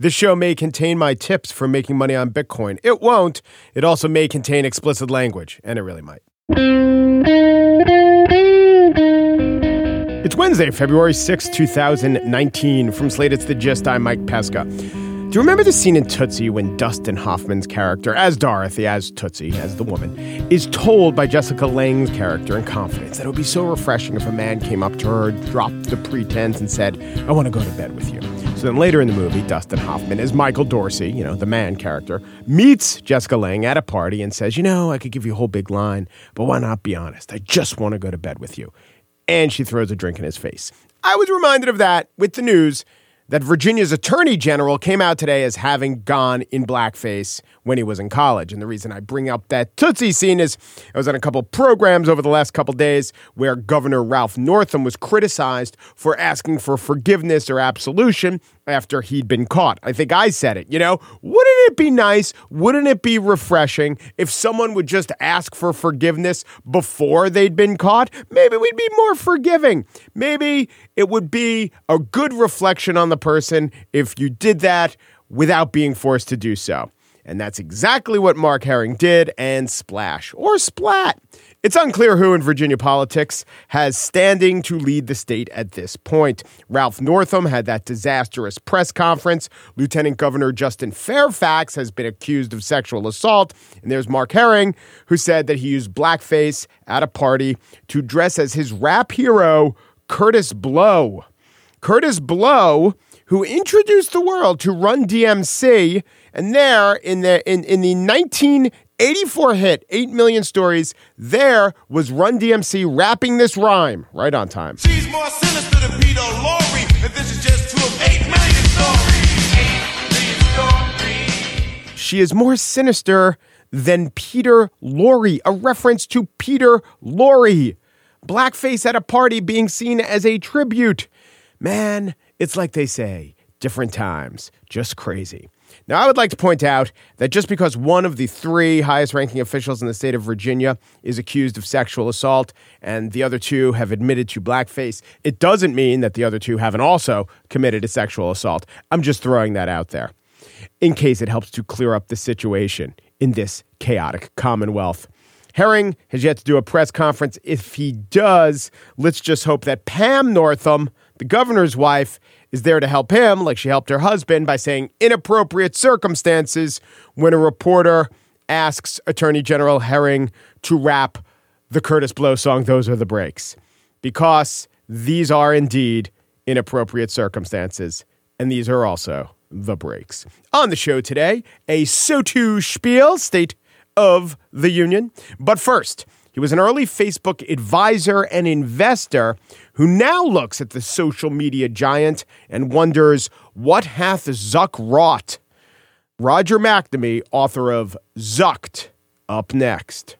This show may contain my tips for making money on Bitcoin. It won't. It also may contain explicit language, and it really might. It's Wednesday, February 6, 2019. From Slate, it's The Gist. I'm Mike Pesca. Do you remember the scene in Tootsie when Dustin Hoffman's character, as Dorothy, as Tootsie, as the woman, is told by Jessica Lange's character in confidence that it would be so refreshing if a man came up to her, dropped the pretense, and said, I want to go to bed with you. So then later in the movie, Dustin Hoffman, as Michael Dorsey, you know, the man character, meets Jessica Lange at a party and says, You know, I could give you a whole big line, but why not be honest? I just want to go to bed with you. And she throws a drink in his face. I was reminded of that with the news that Virginia's attorney general came out today as having gone in blackface when he was in college. And the reason I bring up that Tootsie scene is I was on a couple programs over the last couple days where Governor Ralph Northam was criticized for asking for forgiveness or absolution after he'd been caught. I think I said it, you know, wouldn't it be nice? Wouldn't it be refreshing if someone would just ask for forgiveness before they'd been caught? Maybe we'd be more forgiving. Maybe it would be a good reflection on the person if you did that without being forced to do so. And that's exactly what Mark Herring did and splash or splat. It's unclear who in Virginia politics has standing to lead the state at this point. Ralph Northam had that disastrous press conference. Lieutenant Governor Justin Fairfax has been accused of sexual assault. And there's Mark Herring, who said that he used blackface at a party to dress as his rap hero, Kurtis Blow. Kurtis Blow, who introduced the world to Run DMC, and there in the in, in the 1984 hit, 8 million stories, there was Run DMC rapping this rhyme right on time. She's more sinister than Peter Lorre, and this is just two of 8 million stories. 8 million stories. She is more sinister than Peter Lorre, a reference to Peter Lorre. Blackface at a party being seen as a tribute. Man, it's like they say, different times, just crazy. Now, I would like to point out that just because one of the three highest ranking officials in the state of Virginia is accused of sexual assault and the other two have admitted to blackface, it doesn't mean that the other two haven't also committed a sexual assault. I'm just throwing that out there in case it helps to clear up the situation in this chaotic Commonwealth. Herring has yet to do a press conference. If he does, let's just hope that Pam Northam, the governor's wife, is there to help him, like she helped her husband, by saying inappropriate circumstances when a reporter asks Attorney General Herring to rap the Kurtis Blow song, Those Are the Breaks. Because these are indeed inappropriate circumstances, and these are also the breaks. On the show today, a SOTU spiel, State of the Union. But first, he was an early Facebook advisor and investor who now looks at the social media giant and wonders what hath Zuck wrought. Roger McNamee, author of Zucked, up next.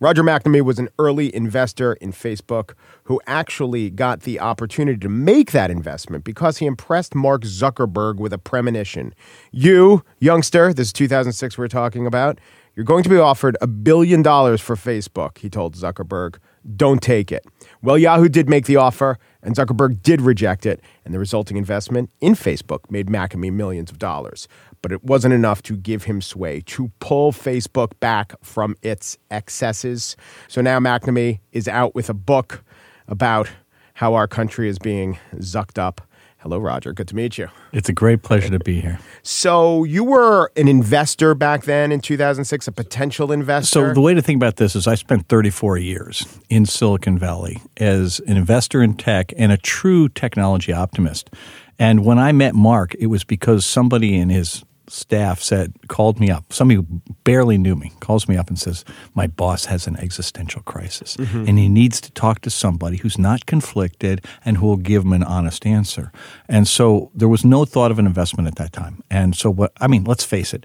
Roger McNamee was an early investor in Facebook who actually got the opportunity to make that investment because he impressed Mark Zuckerberg with a premonition. You, youngster, this is 2006 we're talking about, You're going to be offered a billion dollars for Facebook, he told Zuckerberg. Don't take it. Well, Yahoo did make the offer, and Zuckerberg did reject it, and the resulting investment in Facebook made McNamee millions of dollars. But it wasn't enough to give him sway to pull Facebook back from its excesses. So now McNamee is out with a book about how our country is being zucked up. Hello, Roger. Good to meet you. It's a great pleasure to be here. So you were an investor back then in 2006, a potential investor. So the way to think about this is I spent 34 years in Silicon Valley as an investor in tech and a true technology optimist. And when I met Mark, it was because somebody in his staff said called me up. Somebody who barely knew me calls me up and says my boss has an existential crisis mm-hmm. and he needs to talk to somebody who's not conflicted and who will give him an honest answer. And so there was no thought of an investment at that time. And so what i mean let's face it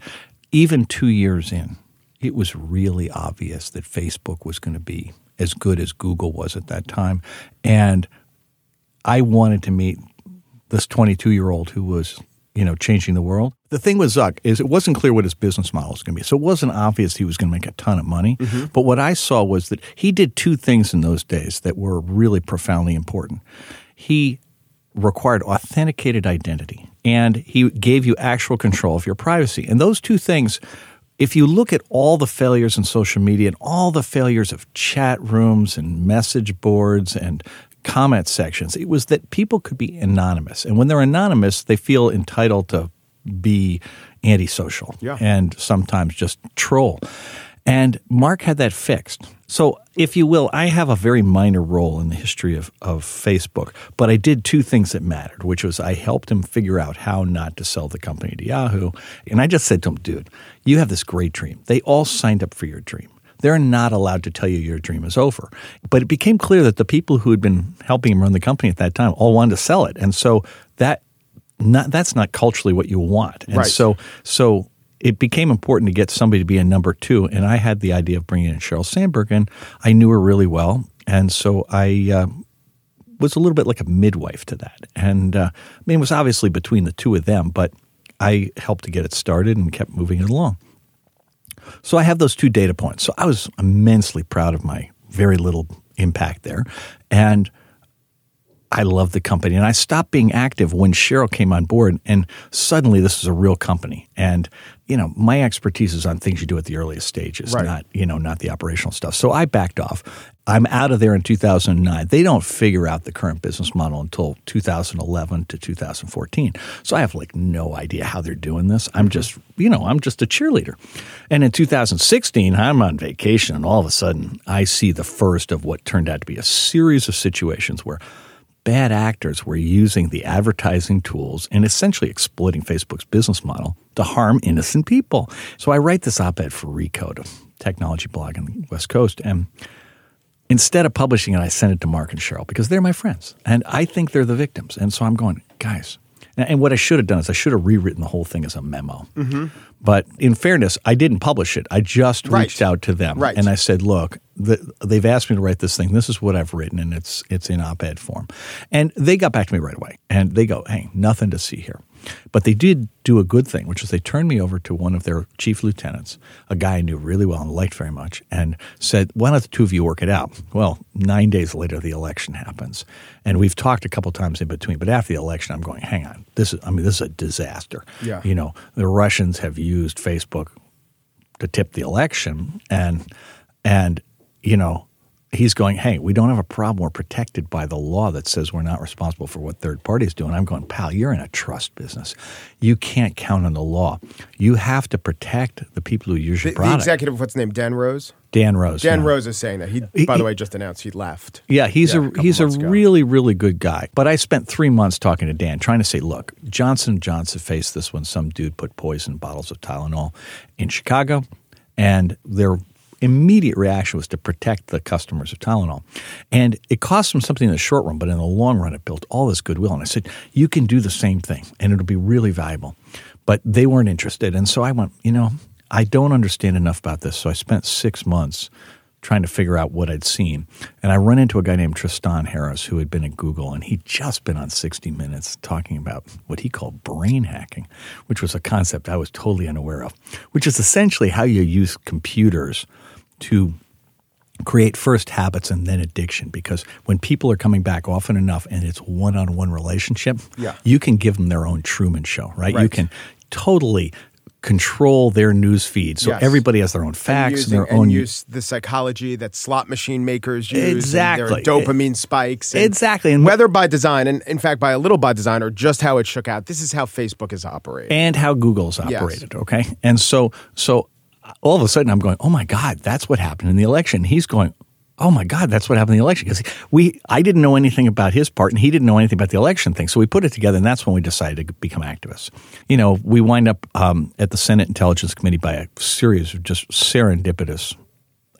even 2 years in it was really obvious that facebook was going to be as good as google was at that time. And i wanted to meet this 22 year old who was you know changing the world the thing with zuck is it wasn't clear what his business model was going to be. So it wasn't obvious he was going to make a ton of money. Mm-hmm. But what i saw was that he did two things in those days that were really profoundly important. He required authenticated identity and he gave you actual control of your privacy. And those two things if you look at all the failures in social media and all the failures of chat rooms and message boards and comment sections, it was that people could be anonymous. And when they're anonymous, they feel entitled to be antisocial Yeah. and sometimes just troll. And Mark had that fixed. So, if you will, I have a very minor role in the history of, of Facebook, but I did two things that mattered, which was I helped him figure out how not to sell the company to Yahoo. And I just said to him, dude, you have this great dream. They all signed up for your dream. They're not allowed to tell you your dream is over. But it became clear that the people who had been helping him run the company at that time all wanted to sell it. And so that not, that's not culturally what you want. And Right. so so it became important to get somebody to be a number two. And I had the idea of bringing in Sheryl Sandberg, and I knew her really well. And so I uh, was a little bit like a midwife to that. And uh, I mean, it was obviously between the two of them, but I helped to get it started and kept moving it along. So I have those two data points. So I was immensely proud of my very little impact there. And I love the company. And I stopped being active when Sheryl came on board. And suddenly this is a real company. And, you know, my expertise is on things you do at the earliest stages, Right. not, you know, not the operational stuff. So I backed off. I'm out of there in 2009. They don't figure out the current business model until 2011 to 2014. So I have like no idea how they're doing this. I'm mm-hmm. just, you know, I'm just a cheerleader. And in 2016, I'm on vacation and all of a sudden I see the first of what turned out to be a series of situations where bad actors were using the advertising tools and essentially exploiting Facebook's business model to harm innocent people. So I write this op ed for Recode, a technology blog on the West Coast. And instead of publishing it, I sent it to Mark and Sheryl because they're my friends. And I think they're the victims. And so I'm going, guys. And what I should have done is I should have rewritten the whole thing as a memo. Mm-hmm. But in fairness, I didn't publish it. I just Right. reached out to them Right. and I said, "Look, the, they've asked me to write this thing. This is what I've written, and it's it's in op-ed form." And they got back to me right away, and they go, "Hey, nothing to see here." But they did do a good thing, which was they turned me over to one of their chief lieutenants, a guy I knew really well and liked very much, and said, "Why don't the two of you work it out?" Well, nine days later, the election happens, and we've talked a couple times in between. But after the election, I'm going, "Hang on, this is I mean, this is a disaster." Yeah. You know, the Russians have used Facebook to tip the election and and you know he's going hey we don't have a problem we're protected by the law that says we're not responsible for what third parties do and i'm going pal you're in a trust business you can't count on the law you have to protect the people who use the, your the product executive, what's his name? Dan Rose? dan rose Dan yeah. Rose is saying that. He, He- by the he- way, just announced he left. Yeah, he's Yeah, a a, he's a ago. really really good guy. But I spent three months talking to Dan, trying to say, look, Johnson Johnson faced this when some dude put poison bottles of Tylenol in Chicago, and their immediate reaction was to protect the customers of Tylenol, and it cost them something in the short run, but in the long run, it built all this goodwill. And I said, you can do the same thing, and it'll be really valuable. But they weren't interested, and so I went, you know, I don't understand enough about this, so I spent six months trying to figure out what I'd seen. And I run into a guy named Tristan Harris who had been at Google and he'd just been on 60 Minutes talking about what he called brain hacking, which was a concept I was totally unaware of, which is essentially how you use computers to create first habits and then addiction because when people are coming back often enough and it's one-on-one relationship Yeah. you can give them their own truman show right, you can totally control their news feed so Yes. everybody has their own facts and, using, their own use the psychology that slot machine makers use. and Exactly. their dopamine spikes. and Exactly. And- whether by design, and in fact, by a little by design, or just how it shook out, this is how Facebook is operated. and how Google's Yes. operated. Okay, and so so all of a sudden I'm going, oh my god, that's what happened in the election. He's going. Oh my God, that's what happened in the election because we I didn't know anything about his part and he didn't know anything about the election thing. So we put it together and that's when we decided to become activists. You know, we wind up um, at the Senate Intelligence Committee by a series of just serendipitous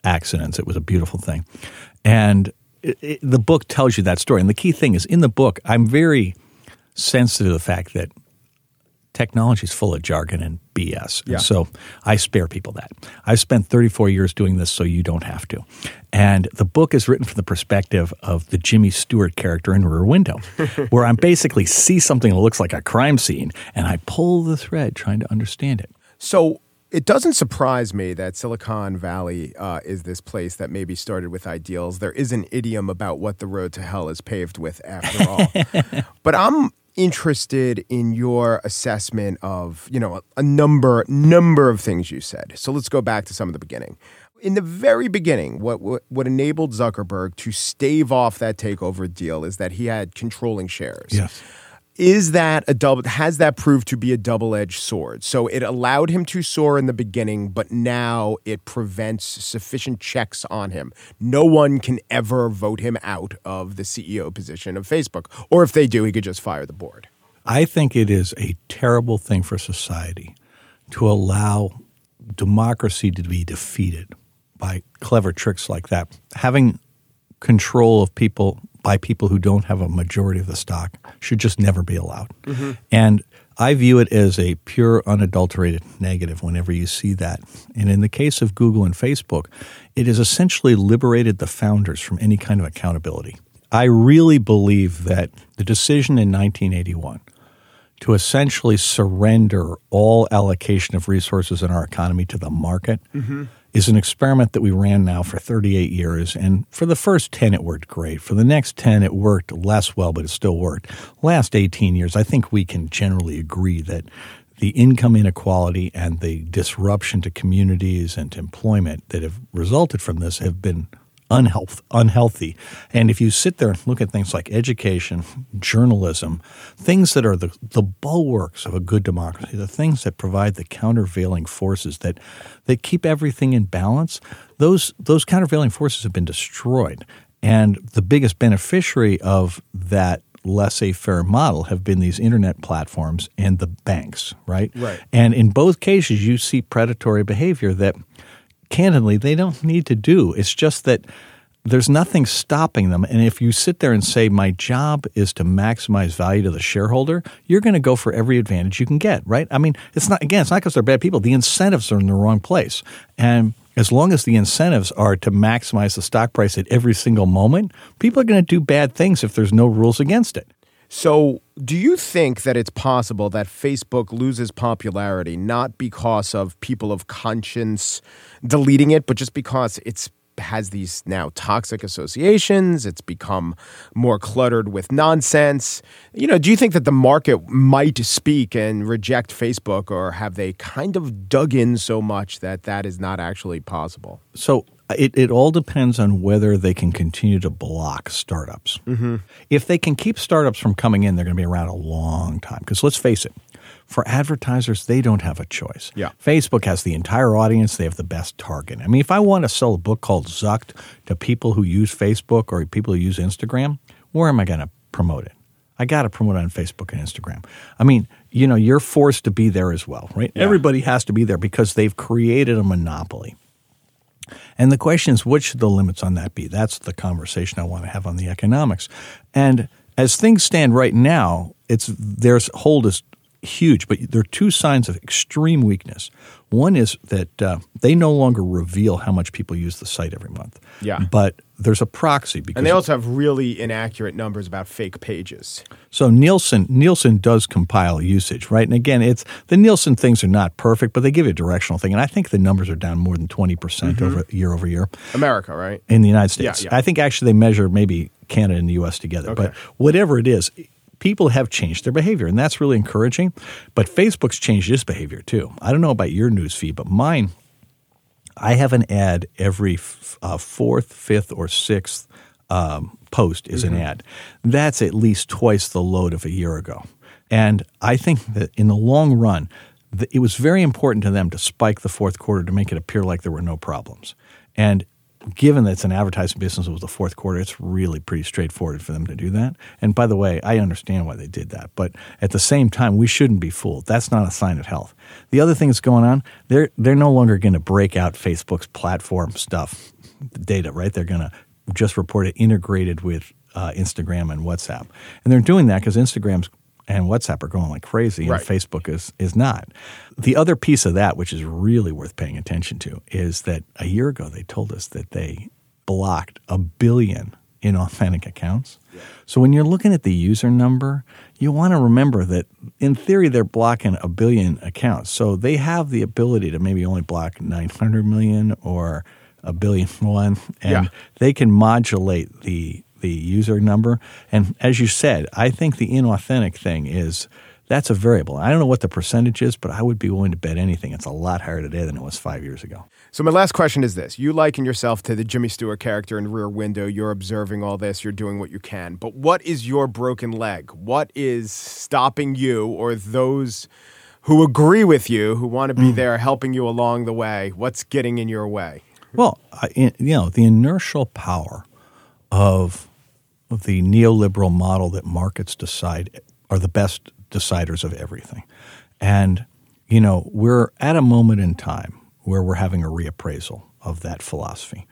accidents. It was a beautiful thing. And it, it, the book tells you that story. And the key thing is in the book, I'm very sensitive to the fact that technology is full of jargon and BS. Yeah. So I spare people that. I've spent 34 years doing this so you don't have to. And the book is written from the perspective of the Jimmy Stewart character in Rear Window, where I basically see something that looks like a crime scene and I pull the thread trying to understand it. So it doesn't surprise me that Silicon Valley uh, is this place that maybe started with ideals. There is an idiom about what the road to hell is paved with, after all. but I'm interested in your assessment of you know a, a number number of things you said. So let's go back to some of the beginning. In the very beginning, what, what what enabled Zuckerberg to stave off that takeover deal is that he had controlling shares Yes. Is that a double has that proved to be a double-edged sword? So it allowed him to soar in the beginning but now it prevents sufficient checks on him. No one can ever vote him out of the ceo position of facebook or if they do he could just fire the board. I think it is a terrible thing for society to allow democracy to be defeated by clever tricks like that. Having control of people by people who don't have a majority of the stock should just never be allowed. Mm-hmm. And I view it as a pure, unadulterated negative whenever you see that. And in the case of Google and Facebook, it has essentially liberated the founders from any kind of accountability. I really believe that the decision in 1981 to essentially surrender all allocation of resources in our economy to the market mm-hmm. Is an experiment that we ran now for 38 years. And for the first 10, it worked great. For the next 10, it worked less well, but it still worked. Last 18 years, I think we can generally agree that the income inequality and the disruption to communities and to employment that have resulted from this have been unhealth, unhealthy. And if you sit there and look at things like education, journalism, things that are the, the bulwarks of a good democracy, the things that provide the countervailing forces that, that keep everything in balance, those, those countervailing forces have been destroyed. And the biggest beneficiary of that laissez faire model have been these internet platforms and the banks, right? Right. And in both cases, you see predatory behavior that candidly they don't need to do. It's just that there's nothing stopping them. And if you sit there and say, my job is to maximize value to the shareholder, you're going to go for every advantage you can get, right? I mean, it's not, again, it's not because they're bad people. The incentives are in the wrong place. And as long as the incentives are to maximize the stock price at every single moment, people are going to do bad things if there's no rules against it. So, do you think that it's possible that Facebook loses popularity not because of people of conscience deleting it, but just because it's has these now toxic associations, it's become more cluttered with nonsense. You know, do you think that the market might speak and reject Facebook or have they kind of dug in so much that that is not actually possible? So it, it all depends on whether they can continue to block startups. Mm-hmm. If they can keep startups from coming in, they're going to be around a long time. Because let's face it, for advertisers, they don't have a choice. Yeah. Facebook has the entire audience, they have the best target. I mean, if I want to sell a book called Zucked to people who use Facebook or people who use Instagram, where am I going to promote it? I got to promote it on Facebook and Instagram. I mean, you know, you're forced to be there as well, right? Everybody has to be there because they've created a monopoly. And the question is, what should the limits on that be? That's the conversation I want to have on the economics. And as things stand right now, it's their hold is huge, but there are two signs of extreme weakness. One is that uh, they no longer reveal how much people use the site every month. Yeah. But there's a proxy because And they also have really inaccurate numbers about fake pages. so Nielsen Nielsen does compile usage, right? And again, it's the Nielsen things are not perfect, but they give you a directional thing. And I think the numbers are down more than twenty percent over year over year America, right? in the United States. Mm-hmm. Yeah, yeah. I think actually they measure maybe Canada and the U.S. together. okay. But whatever it is, people have changed their behavior, and that's really encouraging. But Facebook's changed its behavior too. I don't know about your news feed, but mine, I have an ad every f- uh, fourth, fifth, or sixth um, post is Mm-hmm. an ad. That's at least twice the load of a year ago. And I think that in the long run, th- it was very important to them to spike the fourth quarter to make it appear like there were no problems. And given that it's an advertising business, it was the fourth quarter, it's really pretty straightforward for them to do that. And by the way, I understand why they did that. But at the same time, we shouldn't be fooled. That's not a sign of health. The other thing that's going on, they're, they're no longer going to break out Facebook's platform stuff, the data, right? They're going to just report it integrated with uh, Instagram and WhatsApp. And they're doing that because Instagram's and WhatsApp are going like crazy, and Right. Facebook is is not. The other piece of that, which is really worth paying attention to, is that a year ago they told us that they blocked a billion inauthentic accounts. So when you're looking at the user number, you want to remember that in theory they're blocking a billion accounts. So they have the ability to maybe only block 900 million or a billion one, and Yeah. they can modulate the the user number. And as you said, I think the inauthentic thing is that's a variable. I don't know what the percentage is, but I would be willing to bet anything. It's a lot higher today than it was five years ago. So my last question is this: You liken yourself to the Jimmy Stewart character in Rear Window. You're observing all this. You're doing what you can. But what is your broken leg? What is stopping you or those who agree with you, who want to be mm. there helping you along the way? What's getting in your way? Well, I, you know, the inertial power of the neoliberal model that markets decide are the best deciders of everything. And, you know, we're at a moment in time where we're having a reappraisal of that philosophy.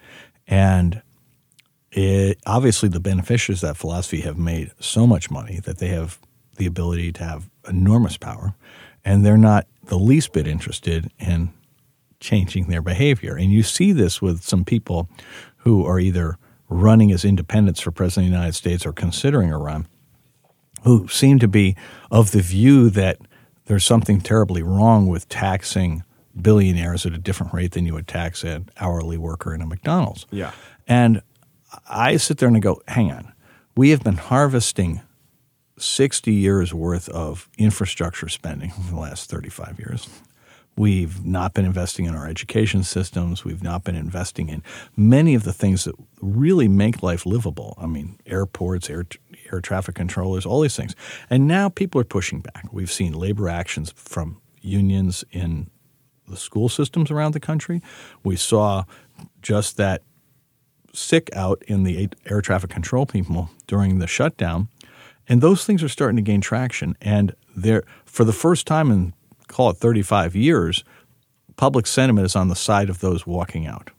And it, obviously, the beneficiaries of that philosophy have made so much money that they have the ability to have enormous power, and they're not the least bit interested in changing their behavior. And you see this with some people who are either running as independents for president of the United States or considering a run, who seem to be of the view that there's something terribly wrong with taxing billionaires at a different rate than you would tax an hourly worker in a McDonald's. Yeah. And I sit there and I go, hang on. We have been harvesting 60 years worth of infrastructure spending for the last 35 years. We've not been investing in our education systems. We've not been investing in many of the things that really make life livable. I mean, airports, air, air traffic controllers, all these things. And now people are pushing back. We've seen labor actions from unions in the school systems around the country. We saw just that sick out in the air traffic control people during the shutdown. And those things are starting to gain traction. And they're, for the first time in, call it 35 years, public sentiment is on the side of those walking out,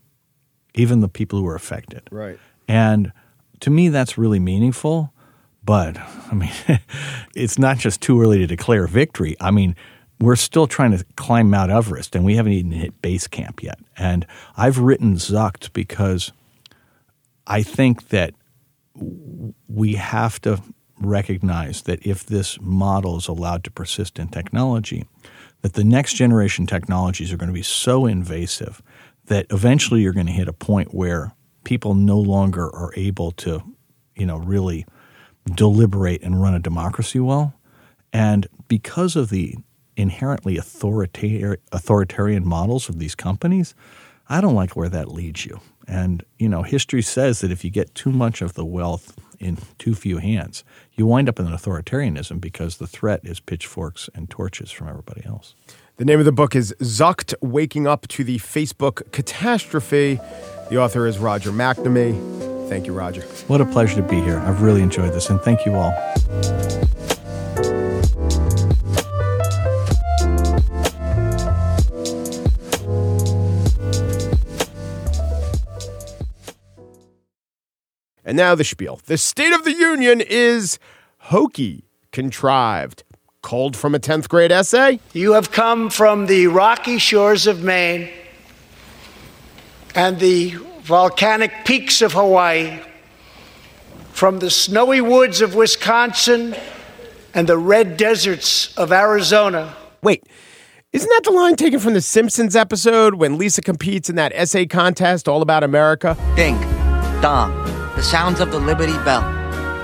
even the people who are affected. Right. And to me, that's really meaningful. But I mean, it's not just too early to declare victory. I mean, we're still trying to climb Mount Everest and we haven't even hit base camp yet. And I've written Zucked because I think that we have to recognize that if this model is allowed to persist in technology, that the next generation technologies are going to be so invasive that eventually you're going to hit a point where people no longer are able to, you know, really deliberate and run a democracy well. And because of the inherently authoritarian, models of these companies, I don't like where that leads you. And, you know, history says that if you get too much of the wealth in too few hands, you wind up in an authoritarianism because the threat is pitchforks and torches from everybody else. The name of the book is Zucked Waking Up to the Facebook Catastrophe. The author is Roger McNamee. Thank you, Roger. What a pleasure to be here. I've really enjoyed this, and thank you all. And now the spiel. The State of the Union is hokey, contrived, Cold from a 10th grade essay? You have come from the rocky shores of Maine and the volcanic peaks of Hawaii, from the snowy woods of Wisconsin and the red deserts of Arizona. Wait, isn't that the line taken from the Simpsons episode when Lisa competes in that essay contest all about America? Ding, dong, the sounds of the Liberty Bell.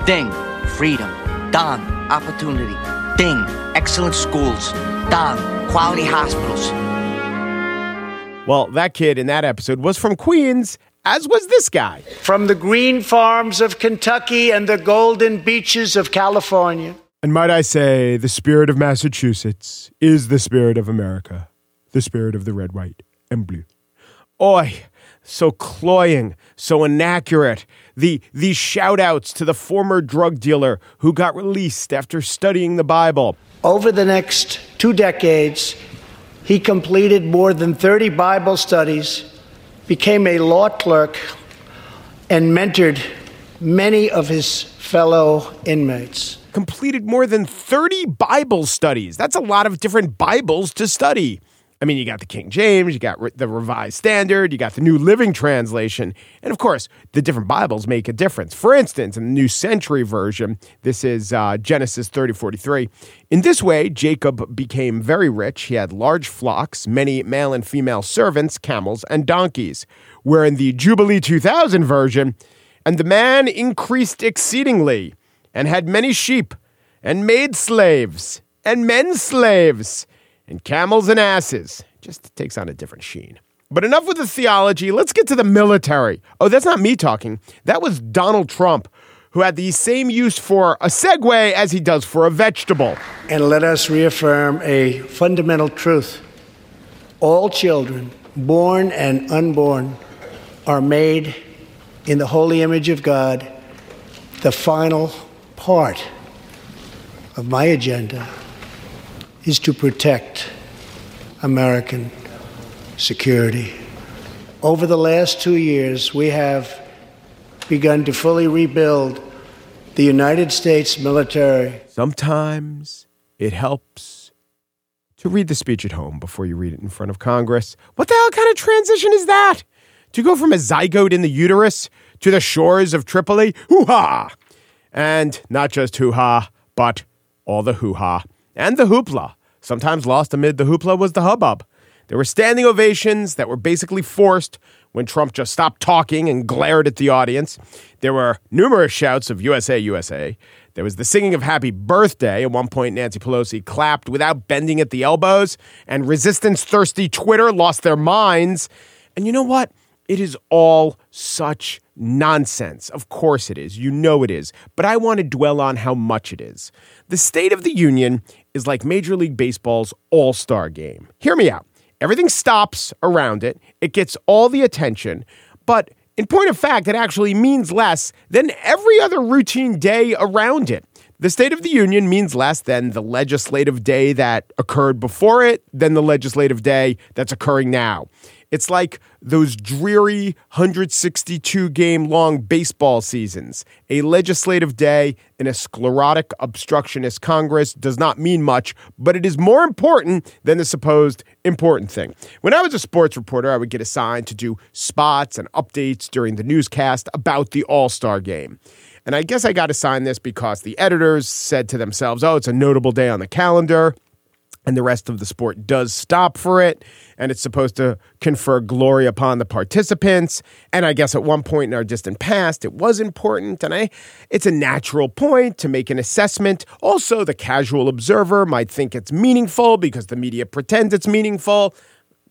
Ding, freedom. Dong, opportunity. Ding, excellent schools. Dong, quality hospitals. Well, that kid in that episode was from Queens, as was this guy. From the green farms of Kentucky and the golden beaches of California. And might I say, the spirit of Massachusetts is the spirit of America, the spirit of the red, white, and blue. Oi, so cloying, so inaccurate. The these shout outs to the former drug dealer who got released after studying the Bible. Over the next two decades, he completed more than 30 Bible studies, became a law clerk, and mentored many of his fellow inmates. Completed more than 30 Bible studies. That's a lot of different Bibles to study. I mean, you got the King James, you got re- the Revised Standard, you got the New Living Translation, and of course, the different Bibles make a difference. For instance, in the New Century Version, this is uh, Genesis 30 43. In this way, Jacob became very rich. He had large flocks, many male and female servants, camels, and donkeys. Where in the Jubilee 2000 version, and the man increased exceedingly, and had many sheep, and maid slaves, and men slaves and camels and asses. Just takes on a different sheen. But enough with the theology. Let's get to the military. Oh, that's not me talking. That was Donald Trump, who had the same use for a segue as he does for a vegetable. And let us reaffirm a fundamental truth all children, born and unborn, are made in the holy image of God. The final part of my agenda is to protect American security. Over the last two years, we have begun to fully rebuild the United States military. Sometimes it helps to read the speech at home before you read it in front of Congress. What the hell kind of transition is that? To go from a zygote in the uterus to the shores of Tripoli? Hoo ha! And not just hoo ha, but all the hoo ha and the hoopla. Sometimes lost amid the hoopla was the hubbub. There were standing ovations that were basically forced when Trump just stopped talking and glared at the audience. There were numerous shouts of USA, USA. There was the singing of happy birthday. At one point, Nancy Pelosi clapped without bending at the elbows, and resistance thirsty Twitter lost their minds. And you know what? It is all such nonsense. Of course it is. You know it is. But I want to dwell on how much it is. The State of the Union is like Major League Baseball's All Star game. Hear me out. Everything stops around it, it gets all the attention, but in point of fact, it actually means less than every other routine day around it. The State of the Union means less than the legislative day that occurred before it, than the legislative day that's occurring now. It's like those dreary 162 game long baseball seasons. A legislative day in a sclerotic obstructionist Congress does not mean much, but it is more important than the supposed important thing. When I was a sports reporter, I would get assigned to do spots and updates during the newscast about the All Star game. And I guess I got assigned this because the editors said to themselves, oh, it's a notable day on the calendar and the rest of the sport does stop for it and it's supposed to confer glory upon the participants. And i guess at one point in our distant past it was important and i it's a natural point to make an assessment. Also the casual observer might think it's meaningful because the media pretends it's meaningful.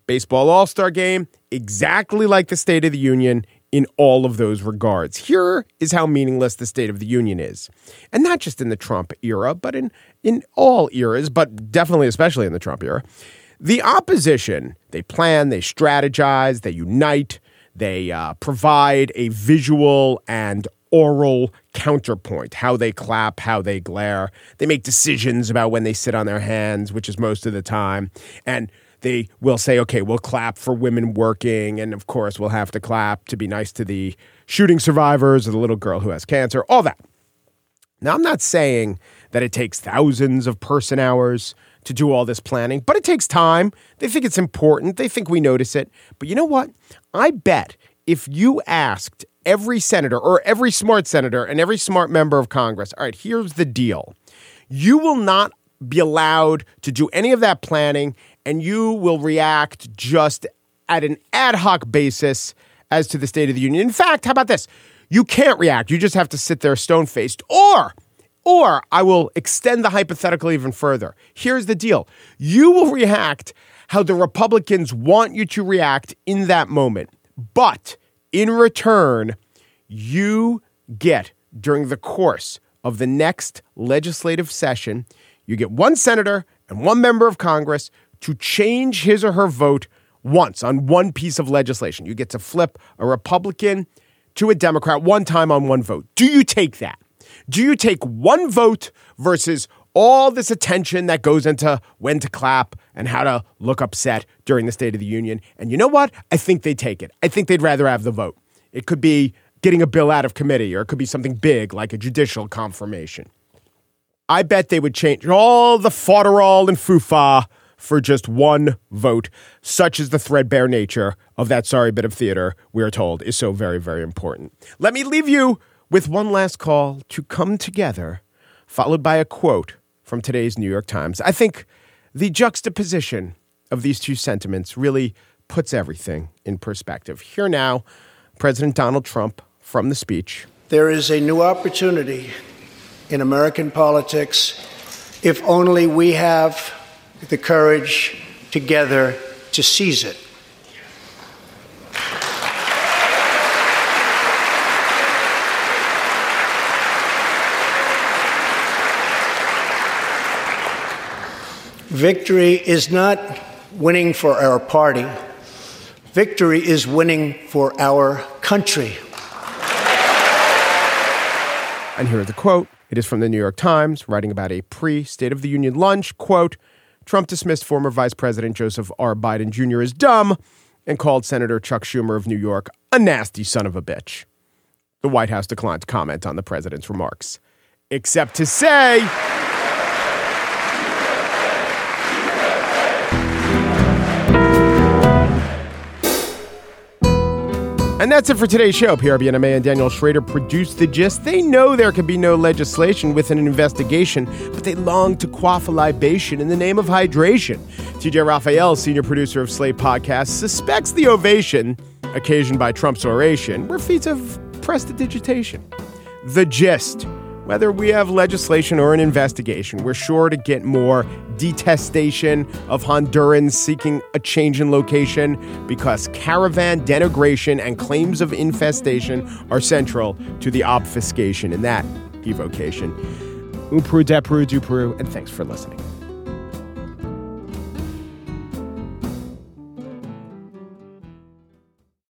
Baseball all-star game exactly like the state of the union in all of those regards. Here is how meaningless the State of the Union is. And not just in the Trump era, but in, in all eras, but definitely especially in the Trump era. The opposition, they plan, they strategize, they unite, they uh, provide a visual and oral counterpoint, how they clap, how they glare. They make decisions about when they sit on their hands, which is most of the time. And they will say, okay, we'll clap for women working. And of course, we'll have to clap to be nice to the shooting survivors or the little girl who has cancer, all that. Now, I'm not saying that it takes thousands of person hours to do all this planning, but it takes time. They think it's important. They think we notice it. But you know what? I bet if you asked every senator or every smart senator and every smart member of Congress, all right, here's the deal. You will not be allowed to do any of that planning and you will react just at an ad hoc basis as to the State of the Union. In fact, how about this? You can't react. You just have to sit there stone faced. Or, or I will extend the hypothetical even further. Here's the deal you will react how the Republicans want you to react in that moment. But in return, you get during the course of the next legislative session, you get one senator and one member of Congress to change his or her vote once on one piece of legislation. You get to flip a Republican to a Democrat one time on one vote. Do you take that? Do you take one vote versus all this attention that goes into when to clap and how to look upset during the State of the Union? And you know what? I think they take it. I think they'd rather have the vote. It could be getting a bill out of committee, or it could be something big like a judicial confirmation. I bet they would change all the fodderall and foo-fa for just one vote. Such is the threadbare nature of that sorry bit of theater, we are told, is so very, very important. Let me leave you with one last call to come together, followed by a quote from today's New York Times. I think the juxtaposition of these two sentiments really puts everything in perspective. Here now, President Donald Trump from the speech. There is a new opportunity in American politics if only we have the courage together to seize it. Victory is not winning for our party. Victory is winning for our country. And here is the quote. It is from the New York Times, writing about a pre State of the Union lunch. Quote Trump dismissed former Vice President Joseph R. Biden Jr. as dumb and called Senator Chuck Schumer of New York a nasty son of a bitch. The White House declined to comment on the president's remarks, except to say. And that's it for today's show. PRBNMA and Daniel Schrader produced the gist. They know there can be no legislation with an investigation, but they long to quaff a libation in the name of hydration. TJ Raphael, senior producer of Slate Podcast, suspects the ovation, occasioned by Trump's oration, were feats of prestidigitation. The gist. Whether we have legislation or an investigation, we're sure to get more detestation of Hondurans seeking a change in location because caravan denigration and claims of infestation are central to the obfuscation in that evocation. Upru, depru, dupru, and thanks for listening.